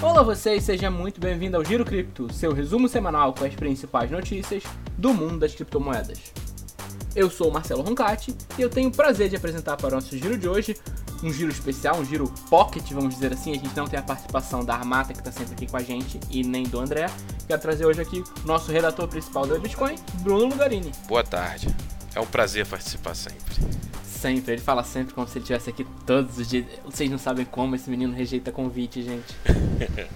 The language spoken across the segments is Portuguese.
Olá vocês, seja muito bem-vindo ao Giro Cripto, seu resumo semanal com as principais notícias do mundo das criptomoedas. Eu sou o Marcelo Roncati e eu tenho o prazer de apresentar para o nosso giro de hoje um giro especial, um giro pocket, vamos dizer assim. A gente não tem a participação da Armata, que está sempre aqui com a gente, e nem do André. Quero trazer hoje aqui o nosso redator principal do Bitcoin, Bruno Lugarini. Boa tarde. É um prazer participar sempre. Sempre, ele fala sempre como se ele estivesse aqui todos os dias. Vocês não sabem como esse menino rejeita convite, gente.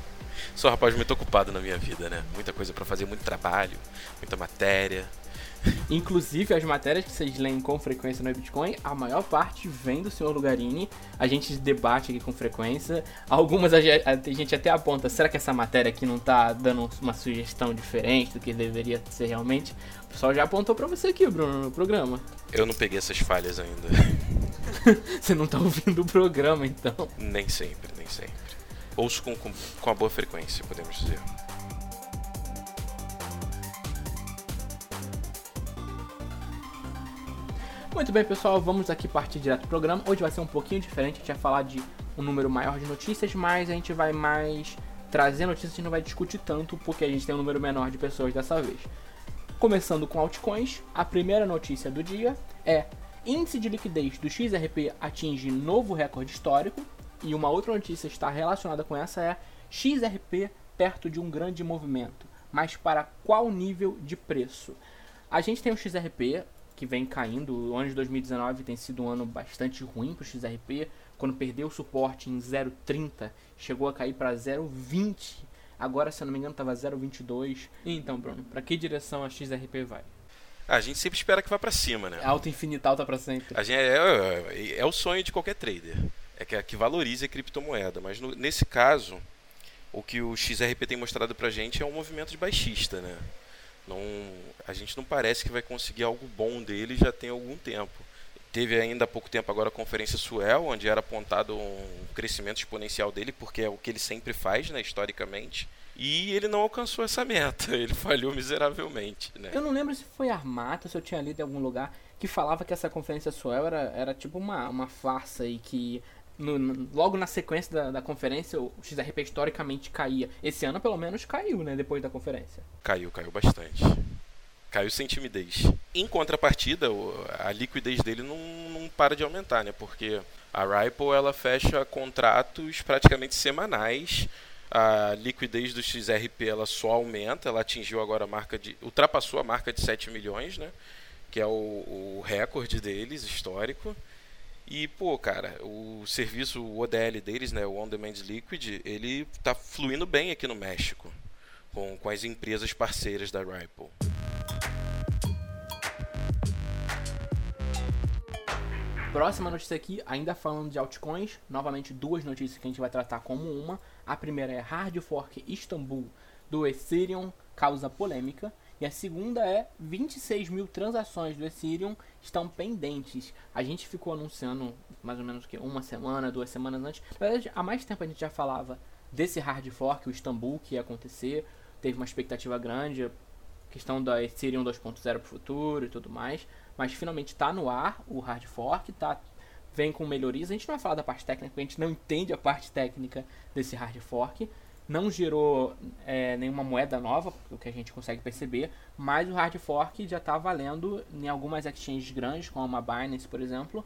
Sou um rapaz muito ocupado na minha vida, né? Muita coisa para fazer, muito trabalho, muita matéria. Inclusive, as matérias que vocês leem com frequência no Bitcoin, a maior parte vem do senhor Lugarini. A gente debate aqui com frequência. Algumas a gente até aponta, será que essa matéria aqui não tá dando uma sugestão diferente do que deveria ser realmente? O pessoal já apontou para você aqui, Bruno, no programa. Eu não peguei essas falhas ainda. você não tá ouvindo o programa, então? Nem sempre, nem sempre. Ouço com, com, com a boa frequência, podemos dizer. Muito bem, pessoal, vamos aqui partir direto do programa. Hoje vai ser um pouquinho diferente, a gente vai falar de um número maior de notícias, mas a gente vai mais trazer notícias e não vai discutir tanto, porque a gente tem um número menor de pessoas dessa vez. Começando com altcoins, a primeira notícia do dia é índice de liquidez do XRP atinge novo recorde histórico, e uma outra notícia está relacionada com essa é XRP perto de um grande movimento, mas para qual nível de preço? A gente tem o XRP, que vem caindo. O ano de 2019 tem sido um ano bastante ruim para o XRP. Quando perdeu o suporte em 0,30, chegou a cair para 0,20. Agora, se eu não me engano, estava 0,22. Então, Bruno, para que direção a XRP vai? A gente sempre espera que vá para cima, né? Alta infinita, alta para sempre. A gente é, é, é, o sonho de qualquer trader. É que, que valorize a criptomoeda. Mas no, nesse caso, o que o XRP tem mostrado para a gente é um movimento de baixista, né? Não, a gente não parece que vai conseguir algo bom dele já tem algum tempo. Teve ainda há pouco tempo agora a conferência Suel, onde era apontado um crescimento exponencial dele, porque é o que ele sempre faz, né, historicamente. E ele não alcançou essa meta, ele falhou miseravelmente. Né? Eu não lembro se foi Armata, se eu tinha lido em algum lugar, que falava que essa conferência Suel era, era tipo uma, uma farsa e que no, no, logo na sequência da, da, conferência, o XRP historicamente caía. Esse ano, pelo menos, caiu, né? Depois da conferência. Caiu, caiu bastante. Caiu sem timidez. Em contrapartida, a liquidez dele não, não para de aumentar, né? Porque a Ripple ela fecha contratos praticamente semanais. A liquidez do XRP ela só aumenta, ela atingiu agora a marca de. ultrapassou a marca de 7 milhões, né? Que é o, o recorde deles, histórico. E, pô, cara, o serviço o ODL deles, né, o On Demand Liquid, ele tá fluindo bem aqui no México, com, com as empresas parceiras da Ripple. Próxima notícia aqui, ainda falando de altcoins, novamente duas notícias que a gente vai tratar como uma. A primeira é Hard Fork Istanbul do Ethereum causa polêmica. E a segunda é 26 mil transações do Ethereum estão pendentes. A gente ficou anunciando mais ou menos que uma semana, duas semanas antes. Na verdade, há mais tempo a gente já falava desse hard fork, o Istanbul, que ia acontecer. Teve uma expectativa grande, questão da Ethereum 2.0 para o futuro e tudo mais. Mas finalmente está no ar o hard fork, tá, vem com melhorias. A gente não vai falar da parte técnica, porque a gente não entende a parte técnica desse hard fork não gerou é, nenhuma moeda nova, o que a gente consegue perceber, mas o hard fork já está valendo em algumas exchanges grandes, como a Binance, por exemplo,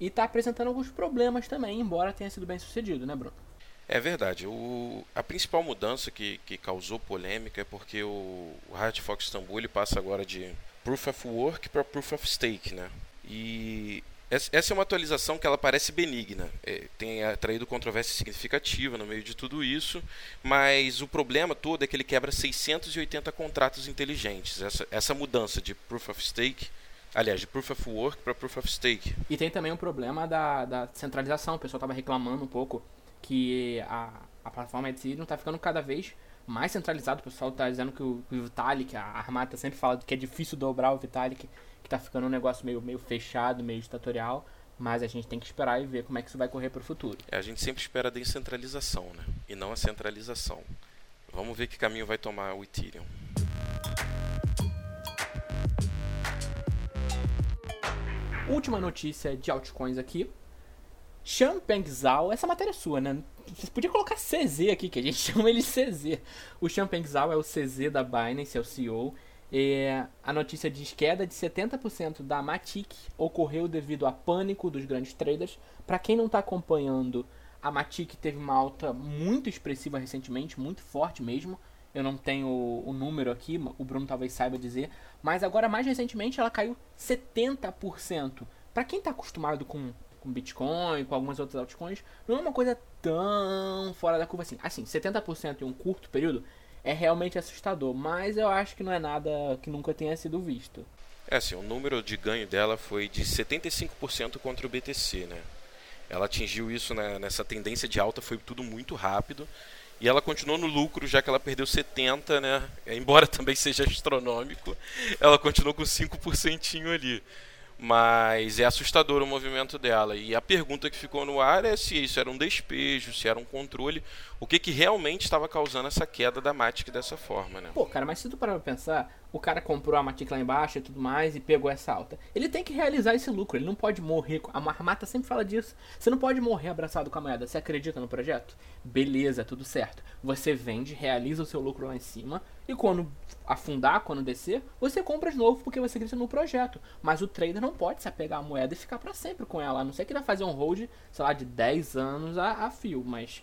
e está apresentando alguns problemas também, embora tenha sido bem sucedido, né, Bruno? É verdade. O, a principal mudança que, que causou polêmica é porque o, o Hard Fork Istanbul ele passa agora de Proof of Work para Proof of Stake, né? E essa é uma atualização que ela parece benigna, é, tem atraído controvérsia significativa no meio de tudo isso, mas o problema todo é que ele quebra 680 contratos inteligentes. Essa, essa mudança de Proof of Stake, aliás, de Proof of Work para Proof of Stake. E tem também o problema da, da centralização. O pessoal estava reclamando um pouco que a, a plataforma Ethereum está ficando cada vez mais centralizado. O pessoal está dizendo que o, o Vitalik, a Armata sempre fala que é difícil dobrar o Vitalik que tá ficando um negócio meio, meio fechado, meio ditatorial, mas a gente tem que esperar e ver como é que isso vai correr para o futuro. É, a gente sempre espera a descentralização, né? E não a centralização. Vamos ver que caminho vai tomar o Ethereum. Última notícia de altcoins aqui. Champeng Zhao, essa matéria é sua, né? Você podia colocar CZ aqui, que a gente chama ele CZ. O Champeng Zhao é o CZ da Binance, é o CEO. É, a notícia diz queda de 70% da Matic ocorreu devido a pânico dos grandes traders. Para quem não está acompanhando, a Matic teve uma alta muito expressiva recentemente, muito forte mesmo. Eu não tenho o, o número aqui, o Bruno talvez saiba dizer. Mas agora, mais recentemente, ela caiu 70%. Para quem está acostumado com, com Bitcoin, com algumas outras altcoins, não é uma coisa tão fora da curva assim. Assim, 70% em um curto período é realmente assustador, mas eu acho que não é nada que nunca tenha sido visto. É assim, o número de ganho dela foi de 75% contra o BTC, né? Ela atingiu isso né, nessa tendência de alta, foi tudo muito rápido. E ela continuou no lucro, já que ela perdeu 70, né? Embora também seja astronômico, ela continuou com 5% ali. Mas é assustador o movimento dela. E a pergunta que ficou no ar é se isso era um despejo, se era um controle, o que, que realmente estava causando essa queda da Matic dessa forma, né? Pô, cara, mas se tu parar pra pensar, o cara comprou a Matic lá embaixo e tudo mais e pegou essa alta. Ele tem que realizar esse lucro, ele não pode morrer. A Marmata sempre fala disso. Você não pode morrer abraçado com a moeda. Você acredita no projeto? Beleza, tudo certo. Você vende, realiza o seu lucro lá em cima e quando afundar, quando descer, você compra de novo porque você acredita no projeto. Mas o trader não pode se apegar à moeda e ficar para sempre com ela. A não ser que ele vai fazer um hold, sei lá, de 10 anos a, a fio. Mas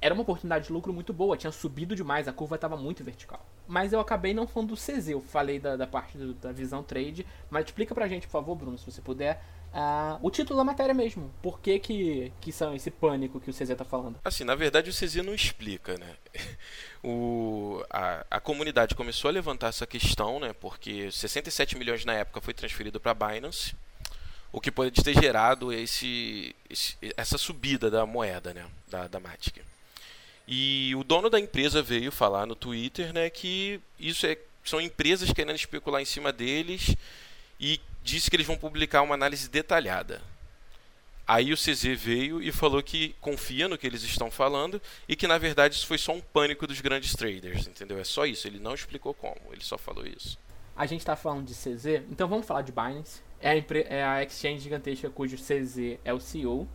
era uma oportunidade de lucro muito boa, tinha subido demais, a curva estava muito vertical. Mas eu acabei não falando do CZ, eu falei da, da parte do, da visão trade. Mas explica pra gente, por favor, Bruno, se você puder, uh, o título da matéria mesmo. Por que, que, que são esse pânico que o CZ tá falando? Assim, na verdade o CZ não explica, né? O, a, a comunidade começou a levantar essa questão, né? Porque 67 milhões na época foi transferido para Binance. O que pode ter gerado esse, esse, essa subida da moeda, né? Da, da Matic. E o dono da empresa veio falar no Twitter né, que isso é, são empresas querendo especular em cima deles e disse que eles vão publicar uma análise detalhada. Aí o CZ veio e falou que confia no que eles estão falando e que na verdade isso foi só um pânico dos grandes traders, entendeu? É só isso, ele não explicou como, ele só falou isso. A gente está falando de CZ, então vamos falar de Binance. É a, é a exchange gigantesca cujo CZ é o CEO.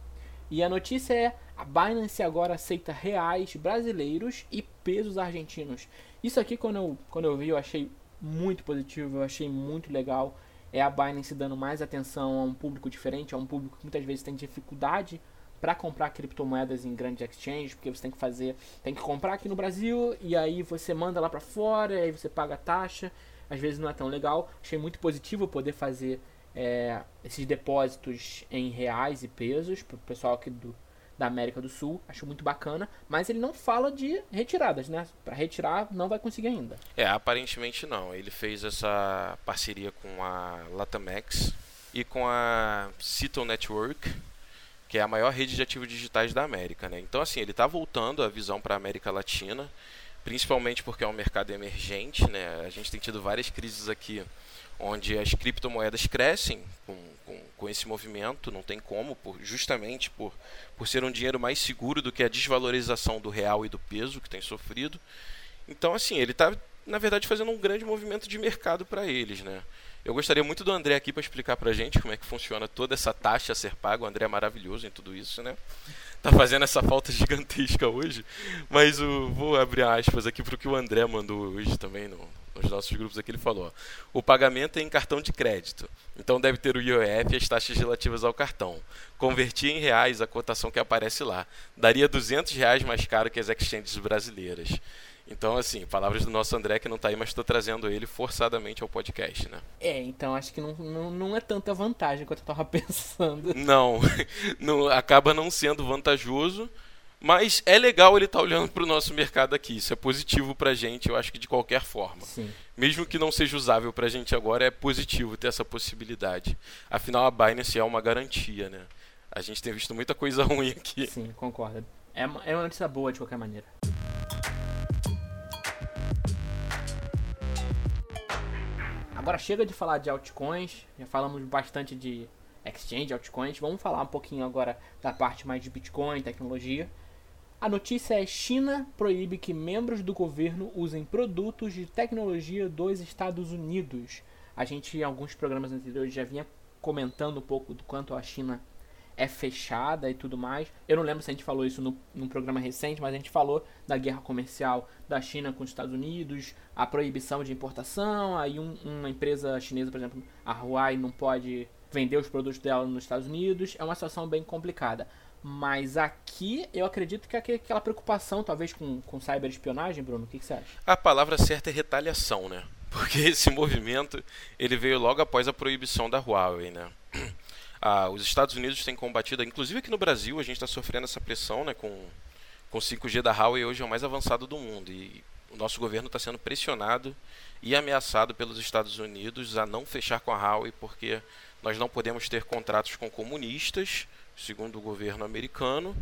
E a notícia é: a Binance agora aceita reais brasileiros e pesos argentinos. Isso aqui, quando eu, quando eu vi, eu achei muito positivo, eu achei muito legal. É a Binance dando mais atenção a um público diferente, a um público que muitas vezes tem dificuldade para comprar criptomoedas em grandes exchanges, porque você tem que fazer, tem que comprar aqui no Brasil e aí você manda lá para fora, e aí você paga a taxa. Às vezes não é tão legal. Achei muito positivo poder fazer é, esses depósitos em reais e pesos para o pessoal aqui do, da América do Sul. Acho muito bacana, mas ele não fala de retiradas, né? Para retirar não vai conseguir ainda. É, aparentemente não. Ele fez essa parceria com a Latamex e com a Cito Network, que é a maior rede de ativos digitais da América, né? Então assim, ele está voltando a visão para a América Latina, principalmente porque é um mercado emergente, né? A gente tem tido várias crises aqui onde as criptomoedas crescem com, com, com, esse movimento, não tem como, por, justamente por, por ser um dinheiro mais seguro do que a desvalorização do real e do peso que tem sofrido. Então, assim, ele está, na verdade, fazendo um grande movimento de mercado para eles, né? Eu gostaria muito do André aqui para explicar para a gente como é que funciona toda essa taxa a ser paga. O André é maravilhoso em tudo isso, né? Tá fazendo essa falta gigantesca hoje. Mas vou abrir aspas aqui para o que o André mandou hoje também no, nos nossos grupos aqui, ele falou: o pagamento é em cartão de crédito, então deve ter o IOF e as taxas relativas ao cartão. Convertir em reais a cotação que aparece lá. Daria 200 reais mais caro que as exchanges brasileiras. Então, assim, palavras do nosso André que não está aí, mas estou trazendo ele forçadamente ao podcast, né? É, então acho que não, não, não é tanta vantagem quanto eu estava pensando. Não, não, acaba não sendo vantajoso mas é legal ele estar tá olhando para o nosso mercado aqui. Isso é positivo para a gente, eu acho que de qualquer forma. Sim. Mesmo que não seja usável para a gente agora, é positivo ter essa possibilidade. Afinal, a Binance é uma garantia, né? A gente tem visto muita coisa ruim aqui. Sim, concordo. É uma, é uma notícia boa de qualquer maneira. Agora chega de falar de altcoins, já falamos bastante de exchange, altcoins. Vamos falar um pouquinho agora da parte mais de Bitcoin, tecnologia. A notícia é: China proíbe que membros do governo usem produtos de tecnologia dos Estados Unidos. A gente, em alguns programas anteriores, já vinha comentando um pouco do quanto a China é fechada e tudo mais. Eu não lembro se a gente falou isso no, num programa recente, mas a gente falou da guerra comercial da China com os Estados Unidos, a proibição de importação, aí um, uma empresa chinesa, por exemplo, a Huawei, não pode vender os produtos dela nos Estados Unidos. É uma situação bem complicada. Mas aqui eu acredito que aquela preocupação, talvez, com, com cyberespionagem, Bruno, o que, que você acha? A palavra certa é retaliação, né? Porque esse movimento ele veio logo após a proibição da Huawei, né? Ah, os Estados Unidos têm combatido, inclusive aqui no Brasil, a gente está sofrendo essa pressão né, com, com 5G da Huawei, hoje é o mais avançado do mundo. E o nosso governo está sendo pressionado e ameaçado pelos Estados Unidos a não fechar com a Huawei, porque nós não podemos ter contratos com comunistas, segundo o governo americano,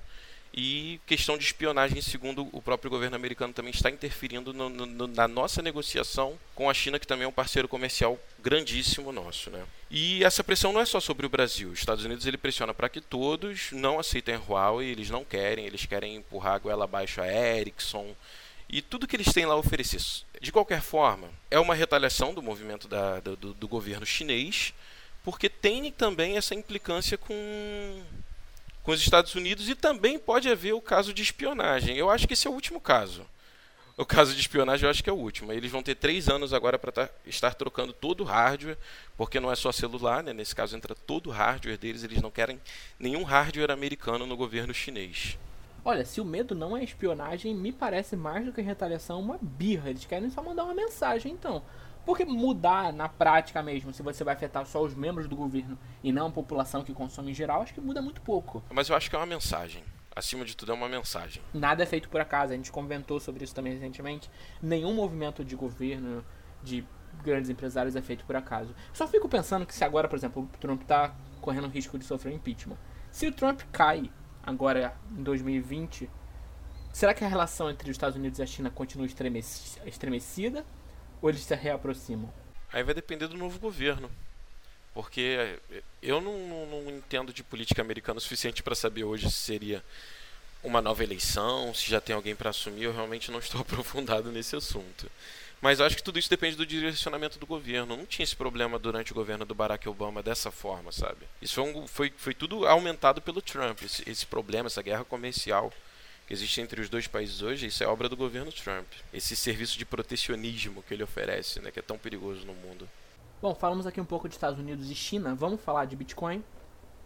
e questão de espionagem, segundo o próprio governo americano, também está interferindo no, no, na nossa negociação com a China, que também é um parceiro comercial grandíssimo nosso. Né? E essa pressão não é só sobre o Brasil. Os Estados Unidos ele pressiona para que todos não aceitem Huawei, eles não querem, eles querem empurrar a goela abaixo a Ericsson e tudo que eles têm lá a oferecer. De qualquer forma, é uma retaliação do movimento da, do, do governo chinês, porque tem também essa implicância com com os Estados Unidos e também pode haver o caso de espionagem. Eu acho que esse é o último caso. O caso de espionagem eu acho que é o último. Eles vão ter três anos agora para tá, estar trocando todo o hardware, porque não é só celular, né? nesse caso entra todo o hardware deles, eles não querem nenhum hardware americano no governo chinês. Olha, se o medo não é espionagem, me parece mais do que retaliação uma birra. Eles querem só mandar uma mensagem, então. Porque mudar na prática mesmo, se você vai afetar só os membros do governo e não a população que consome em geral, acho que muda muito pouco. Mas eu acho que é uma mensagem. Acima de tudo, é uma mensagem. Nada é feito por acaso. A gente comentou sobre isso também recentemente. Nenhum movimento de governo, de grandes empresários, é feito por acaso. Só fico pensando que se agora, por exemplo, o Trump está correndo risco de sofrer impeachment. Se o Trump cai agora em 2020, será que a relação entre os Estados Unidos e a China continua estremecida ou eles se reaproximam? Aí vai depender do novo governo. Porque eu não, não, não entendo de política americana o suficiente para saber hoje se seria uma nova eleição, se já tem alguém para assumir. Eu realmente não estou aprofundado nesse assunto. Mas eu acho que tudo isso depende do direcionamento do governo. Não tinha esse problema durante o governo do Barack Obama dessa forma, sabe? Isso foi, um, foi, foi tudo aumentado pelo Trump, esse, esse problema, essa guerra comercial que existe entre os dois países hoje, isso é obra do governo Trump. Esse serviço de protecionismo que ele oferece, né, que é tão perigoso no mundo. Bom, falamos aqui um pouco de Estados Unidos e China, vamos falar de Bitcoin,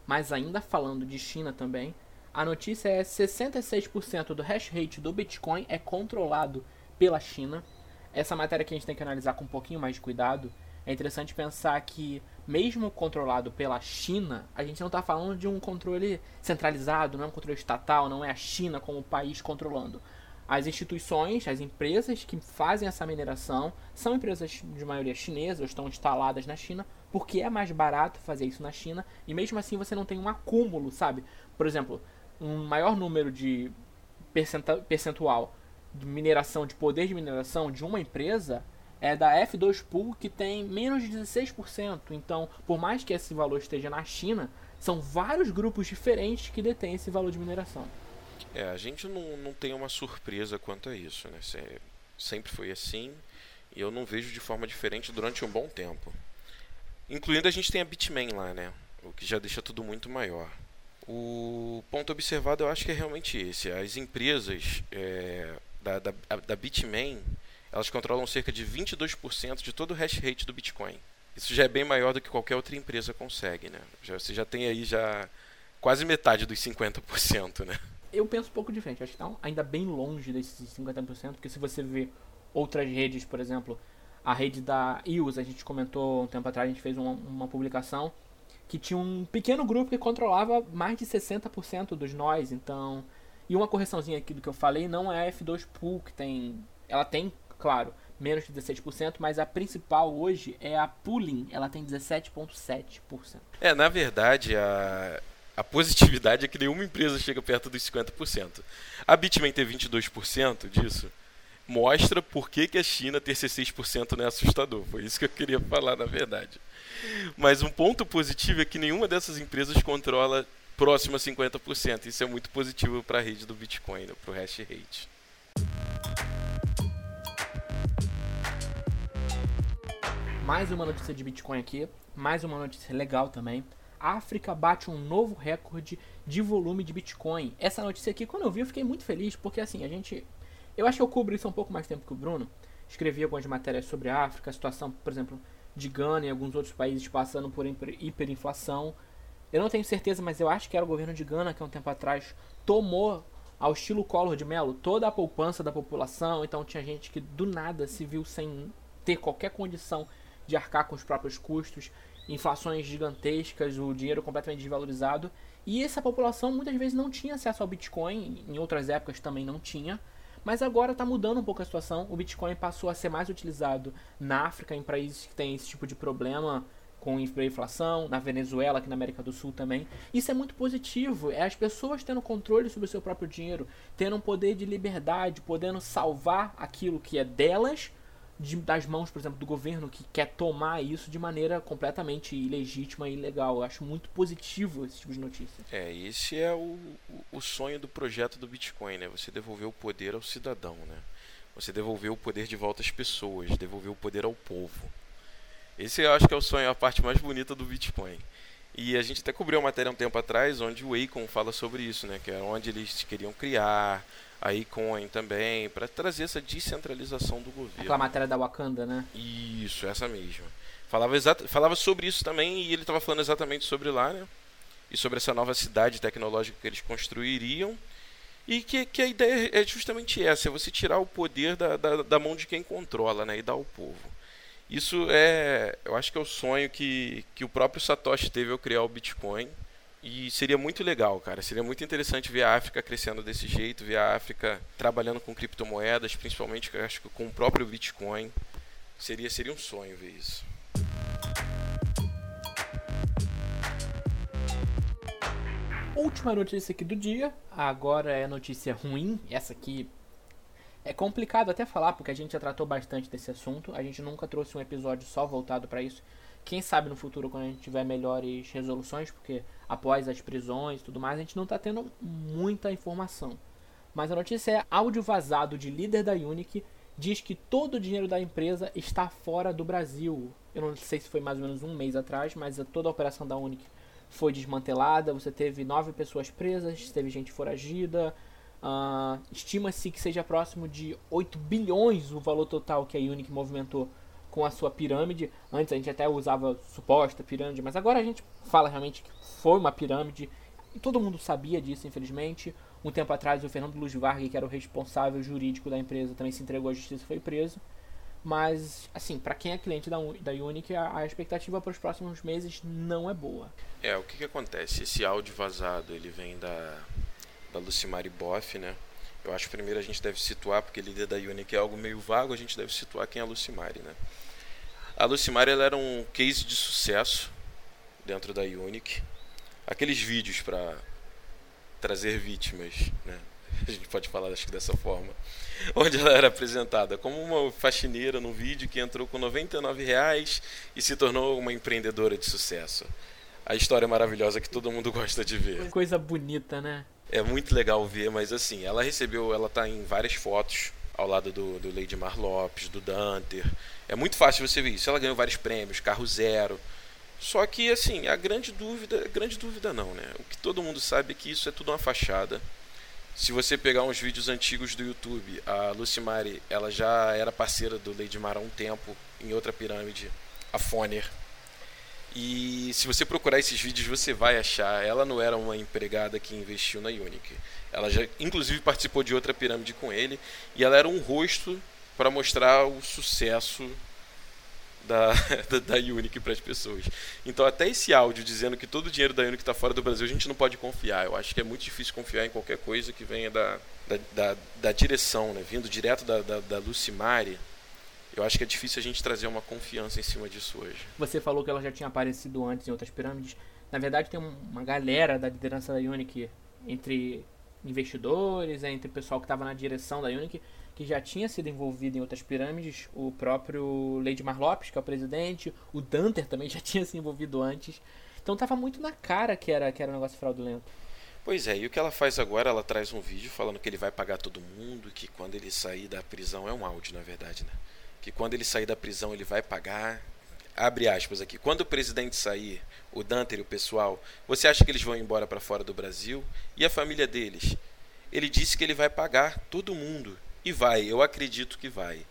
mas ainda falando de China também, a notícia é 66% do hash rate do Bitcoin é controlado pela China. Essa matéria que a gente tem que analisar com um pouquinho mais de cuidado. É interessante pensar que mesmo controlado pela China, a gente não está falando de um controle centralizado, não é um controle estatal, não é a China como país controlando. As instituições, as empresas que fazem essa mineração são empresas de maioria chinesa ou estão instaladas na China, porque é mais barato fazer isso na China e mesmo assim você não tem um acúmulo, sabe? Por exemplo, um maior número de percentual de mineração, de poder de mineração de uma empresa é da F2 Pool que tem menos de 16%. Então, por mais que esse valor esteja na China, são vários grupos diferentes que detêm esse valor de mineração. É, a gente não, não tem uma surpresa quanto a isso, né? Sempre foi assim e eu não vejo de forma diferente durante um bom tempo. Incluindo a gente tem a Bitmain lá, né? O que já deixa tudo muito maior. O ponto observado eu acho que é realmente esse. As empresas é, da, da, da Bitmain elas controlam cerca de 22% de todo o hash rate do Bitcoin. Isso já é bem maior do que qualquer outra empresa consegue, né? Já, você já tem aí já quase metade dos 50%, né? Eu penso um pouco diferente. Acho que está ainda bem longe desses 50%, porque se você vê outras redes, por exemplo, a rede da EOS, a gente comentou um tempo atrás, a gente fez uma, uma publicação que tinha um pequeno grupo que controlava mais de 60% dos nós, então... E uma correçãozinha aqui do que eu falei, não é a F2 Pool que tem... Ela tem claro, menos de 16%, mas a principal hoje é a Pooling, ela tem 17,7%. É, na verdade, a, a positividade é que nenhuma empresa chega perto dos 50%. A Bitmain ter 22% disso mostra por que, que a China ter 16% não é assustador. Foi isso que eu queria falar, na verdade. Mas um ponto positivo é que nenhuma dessas empresas controla próximo a 50%. Isso é muito positivo para a rede do Bitcoin, né, para o hash rate. Mais uma notícia de Bitcoin aqui, mais uma notícia legal também. África bate um novo recorde de volume de Bitcoin. Essa notícia aqui, quando eu vi, eu fiquei muito feliz, porque assim, a gente. Eu acho que eu cubro isso há um pouco mais tempo que o Bruno. Escrevi algumas matérias sobre a África, a situação, por exemplo, de Gana e alguns outros países passando por hiperinflação. Eu não tenho certeza, mas eu acho que era o governo de Gana que há um tempo atrás tomou ao estilo Collor de Mello toda a poupança da população, então tinha gente que do nada se viu sem ter qualquer condição de arcar com os próprios custos, inflações gigantescas, o dinheiro completamente desvalorizado, e essa população muitas vezes não tinha acesso ao Bitcoin, em outras épocas também não tinha. Mas agora está mudando um pouco a situação. O Bitcoin passou a ser mais utilizado na África, em países que têm esse tipo de problema com inflação, na Venezuela, aqui na América do Sul também. Isso é muito positivo. É as pessoas tendo controle sobre o seu próprio dinheiro, tendo um poder de liberdade, podendo salvar aquilo que é delas de, das mãos, por exemplo, do governo que quer tomar isso de maneira completamente ilegítima e ilegal. Eu acho muito positivo esse tipo de notícia. É, esse é o, o sonho do projeto do Bitcoin, né? Você devolver o poder ao cidadão, né? Você devolver o poder de volta às pessoas, devolver o poder ao povo. Esse eu acho que é o sonho, a parte mais bonita do Bitcoin. E a gente até cobriu uma matéria um tempo atrás onde o Akon fala sobre isso, né? Que é onde eles queriam criar a Icoin também, para trazer essa descentralização do governo. Aquela matéria da Wakanda, né? Isso, essa mesma. Falava, exata, falava sobre isso também e ele estava falando exatamente sobre lá, né? E sobre essa nova cidade tecnológica que eles construiriam. E que, que a ideia é justamente essa: é você tirar o poder da, da, da mão de quem controla né? e dar ao povo. Isso é, eu acho que é o sonho que, que o próprio Satoshi teve ao criar o Bitcoin. E seria muito legal, cara. Seria muito interessante ver a África crescendo desse jeito, ver a África trabalhando com criptomoedas, principalmente acho que com o próprio Bitcoin. Seria, seria um sonho ver isso. Última notícia aqui do dia. Agora é notícia ruim. Essa aqui é complicado até falar, porque a gente já tratou bastante desse assunto. A gente nunca trouxe um episódio só voltado para isso. Quem sabe no futuro, quando a gente tiver melhores resoluções, porque após as prisões e tudo mais, a gente não está tendo muita informação. Mas a notícia é: áudio vazado de líder da Unique diz que todo o dinheiro da empresa está fora do Brasil. Eu não sei se foi mais ou menos um mês atrás, mas toda a operação da Unique foi desmantelada. Você teve nove pessoas presas, teve gente foragida, Uh, Estima-se que seja próximo de 8 bilhões o valor total que a Unic movimentou com a sua pirâmide. Antes a gente até usava suposta pirâmide, mas agora a gente fala realmente que foi uma pirâmide. E todo mundo sabia disso, infelizmente. Um tempo atrás, o Fernando Luz Vargas, que era o responsável jurídico da empresa, também se entregou à justiça e foi preso. Mas, assim, para quem é cliente da, da Unic, a, a expectativa para os próximos meses não é boa. É, o que, que acontece? Esse áudio vazado, ele vem da, da Lucimari Boff, né? Eu acho que primeiro a gente deve situar, porque líder da Unic é algo meio vago, a gente deve situar quem é a Lucimari, né? A Lucimari ela era um case de sucesso dentro da Unic. Aqueles vídeos para trazer vítimas, né? A gente pode falar acho que dessa forma. Onde ela era apresentada como uma faxineira num vídeo que entrou com 99 reais e se tornou uma empreendedora de sucesso. A história maravilhosa que todo mundo gosta de ver. Coisa bonita, né? é muito legal ver, mas assim, ela recebeu, ela tá em várias fotos ao lado do, do Lady Mar Lopes, do Danter. É muito fácil você ver isso. Ela ganhou vários prêmios, carro zero. Só que assim, a grande dúvida, grande dúvida não, né? O que todo mundo sabe é que isso é tudo uma fachada. Se você pegar uns vídeos antigos do YouTube, a Lucimari, ela já era parceira do Lady Mar há um tempo em outra pirâmide, a Foner. E se você procurar esses vídeos, você vai achar. Ela não era uma empregada que investiu na Unique. Ela já, inclusive, participou de outra pirâmide com ele. E ela era um rosto para mostrar o sucesso da, da, da Unique para as pessoas. Então, até esse áudio dizendo que todo o dinheiro da Unique está fora do Brasil, a gente não pode confiar. Eu acho que é muito difícil confiar em qualquer coisa que venha da, da, da, da direção, né? vindo direto da, da, da Lucimari eu acho que é difícil a gente trazer uma confiança em cima disso hoje. Você falou que ela já tinha aparecido antes em outras pirâmides. Na verdade, tem uma galera da liderança da Unique, entre investidores, entre o pessoal que estava na direção da Unique, que já tinha sido envolvido em outras pirâmides. O próprio Lady Mar Lopes, que é o presidente, o Danter também já tinha se envolvido antes. Então estava muito na cara que era, que era um negócio fraudulento. Pois é, e o que ela faz agora, ela traz um vídeo falando que ele vai pagar todo mundo, que quando ele sair da prisão, é um áudio na verdade, né? Que quando ele sair da prisão ele vai pagar. abre aspas aqui, quando o presidente sair, o Danter e o pessoal, você acha que eles vão embora para fora do Brasil? E a família deles? Ele disse que ele vai pagar todo mundo. E vai, eu acredito que vai.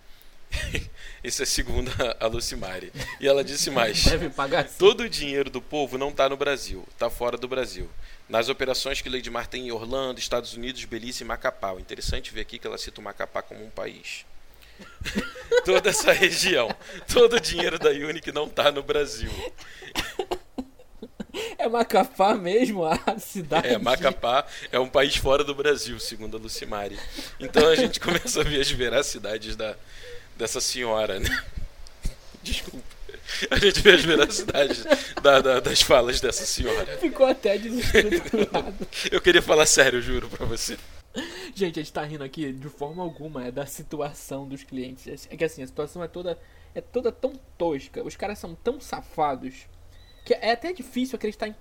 Isso é segundo a Lucimari. E ela disse mais: Deve pagar sim. todo o dinheiro do povo não está no Brasil, está fora do Brasil. Nas operações que Lady Mar tem em Orlando, Estados Unidos, Belize e Macapá. Interessante ver aqui que ela cita o Macapá como um país. Toda essa região, todo o dinheiro da Unic não está no Brasil. É Macapá mesmo a cidade? É, Macapá é um país fora do Brasil, segundo a Lucimari. Então a gente começa a ver as veracidades da, dessa senhora, né? Desculpa. A gente vê as veracidades da, da, das falas dessa senhora. Ficou até desestruturado. Eu queria falar sério, juro pra você. Gente, a gente tá rindo aqui de forma alguma, é da situação dos clientes. É que assim, a situação é toda, é toda tão tosca, os caras são tão safados, que é até difícil acreditar em.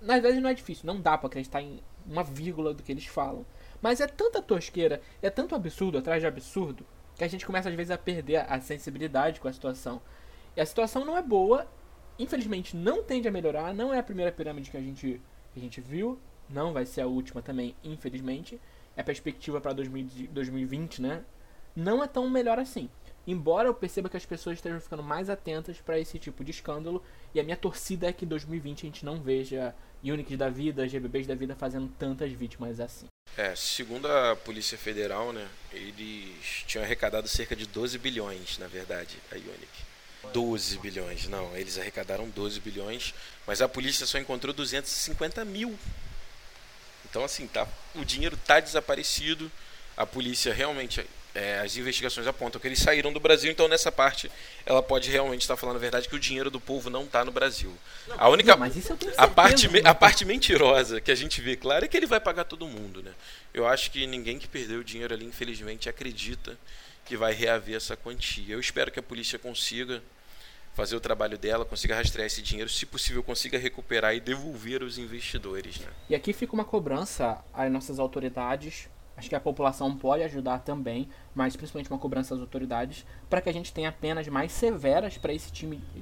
Na verdade, não é difícil, não dá pra acreditar em uma vírgula do que eles falam. Mas é tanta tosqueira, é tanto absurdo atrás de absurdo, que a gente começa às vezes a perder a sensibilidade com a situação. E a situação não é boa, infelizmente não tende a melhorar, não é a primeira pirâmide que a gente, que a gente viu, não vai ser a última também, infelizmente. É perspectiva para 2020, né? Não é tão melhor assim. Embora eu perceba que as pessoas estejam ficando mais atentas para esse tipo de escândalo, e a minha torcida é que em 2020 a gente não veja Unix da vida, GBBs da vida fazendo tantas vítimas assim. É, segundo a Polícia Federal, né, eles tinham arrecadado cerca de 12 bilhões, na verdade, a Unic. 12 bilhões, não, eles arrecadaram 12 bilhões, mas a polícia só encontrou 250 mil. Então, assim, tá, o dinheiro tá desaparecido, a polícia realmente é, as investigações apontam que eles saíram do Brasil, então nessa parte ela pode realmente estar falando a verdade que o dinheiro do povo não está no Brasil. Não, a única não, mas isso eu tenho a parte certeza, a parte mentirosa que a gente vê, claro, é que ele vai pagar todo mundo, né? Eu acho que ninguém que perdeu o dinheiro ali, infelizmente, acredita que vai reaver essa quantia. Eu espero que a polícia consiga fazer o trabalho dela, consiga rastrear esse dinheiro, se possível consiga recuperar e devolver aos investidores. Né? E aqui fica uma cobrança às nossas autoridades Acho que a população pode ajudar também, mas principalmente uma cobrança das autoridades, para que a gente tenha penas mais severas para esse,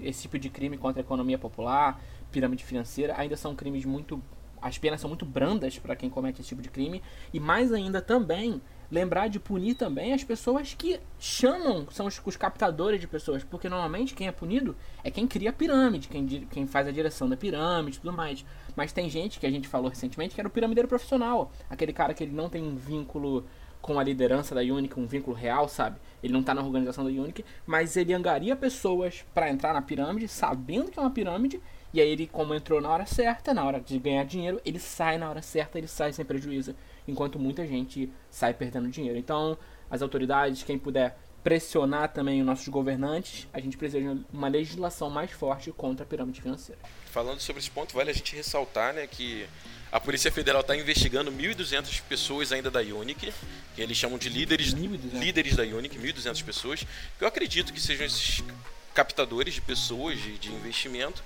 esse tipo de crime contra a economia popular, pirâmide financeira. Ainda são crimes muito. As penas são muito brandas para quem comete esse tipo de crime. E mais ainda também lembrar de punir também as pessoas que chamam, são os, os, captadores de pessoas, porque normalmente quem é punido é quem cria a pirâmide, quem, quem faz a direção da pirâmide tudo mais. Mas tem gente que a gente falou recentemente que era o piramideiro profissional, aquele cara que ele não tem um vínculo com a liderança da Unic, um vínculo real, sabe? Ele não está na organização da Unic, mas ele angaria pessoas para entrar na pirâmide, sabendo que é uma pirâmide, e aí ele, como entrou na hora certa, na hora de ganhar dinheiro, ele sai na hora certa, ele sai sem prejuízo enquanto muita gente sai perdendo dinheiro. Então, as autoridades, quem puder pressionar também os nossos governantes, a gente precisa de uma legislação mais forte contra a pirâmide financeira. Falando sobre esse ponto, vale a gente ressaltar né, que a Polícia Federal está investigando 1.200 pessoas ainda da Unic, que eles chamam de líderes, líderes da Unic, 1.200 pessoas, que eu acredito que sejam esses captadores de pessoas, de, de investimento,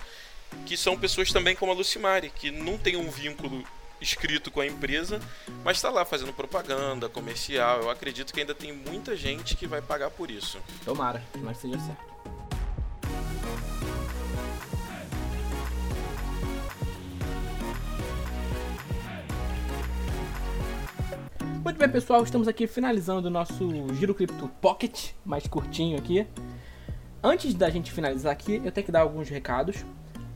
que são pessoas também como a Lucimari, que não tem um vínculo escrito com a empresa, mas está lá fazendo propaganda, comercial. Eu acredito que ainda tem muita gente que vai pagar por isso. Tomara, mas seja certo. Muito bem, pessoal, estamos aqui finalizando o nosso Giro Cripto Pocket, mais curtinho aqui. Antes da gente finalizar aqui, eu tenho que dar alguns recados.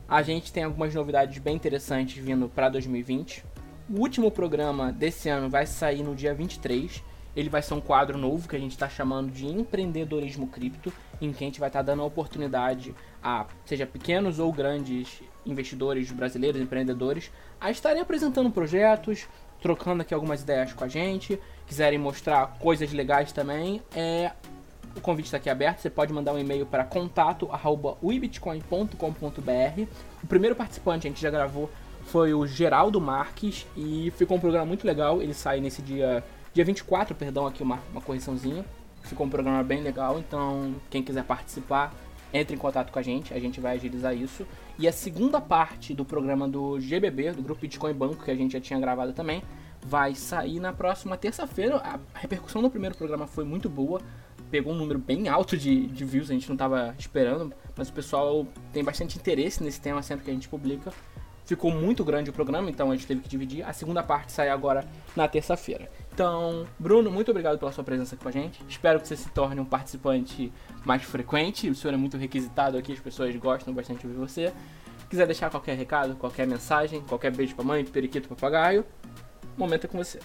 A gente tem algumas novidades bem interessantes vindo para 2020. O último programa desse ano vai sair no dia 23. Ele vai ser um quadro novo que a gente está chamando de empreendedorismo cripto, em que a gente vai estar tá dando a oportunidade a, seja pequenos ou grandes investidores brasileiros, empreendedores, a estarem apresentando projetos, trocando aqui algumas ideias com a gente, quiserem mostrar coisas legais também, é, o convite está aqui aberto. Você pode mandar um e-mail para contato@webitcoin.com.br. O primeiro participante a gente já gravou foi o Geraldo Marques e ficou um programa muito legal. Ele sai nesse dia, dia 24, perdão, aqui uma, uma correçãozinha. Ficou um programa bem legal, então quem quiser participar, entre em contato com a gente, a gente vai agilizar isso. E a segunda parte do programa do GBB, do Grupo Bitcoin Banco, que a gente já tinha gravado também, vai sair na próxima terça-feira. A repercussão do primeiro programa foi muito boa. pegou um número bem alto de, de views, a gente não estava esperando, mas o pessoal tem bastante interesse nesse tema sempre que a gente publica. Ficou muito grande o programa, então a gente teve que dividir. A segunda parte sai agora na terça-feira. Então, Bruno, muito obrigado pela sua presença aqui com a gente. Espero que você se torne um participante mais frequente. O senhor é muito requisitado aqui, as pessoas gostam bastante de ouvir você. Quiser deixar qualquer recado, qualquer mensagem, qualquer beijo pra mãe, periquito, papagaio, o momento é com você.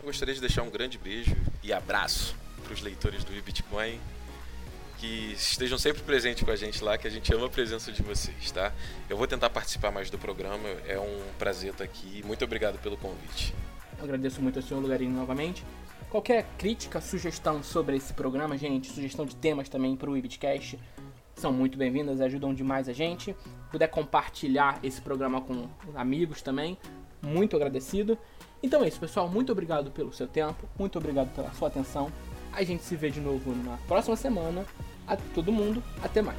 Eu gostaria de deixar um grande beijo e abraço para os leitores do Bitcoin que estejam sempre presentes com a gente lá, que a gente ama a presença de vocês, tá? Eu vou tentar participar mais do programa, é um prazer estar aqui. Muito obrigado pelo convite. Eu agradeço muito ao senhor Lugarinho novamente. Qualquer crítica, sugestão sobre esse programa, gente, sugestão de temas também para o Ibitcast, são muito bem-vindas, ajudam demais a gente. Puder compartilhar esse programa com amigos também, muito agradecido. Então é isso, pessoal. Muito obrigado pelo seu tempo, muito obrigado pela sua atenção. A gente se vê de novo na próxima semana. A todo mundo, até mais.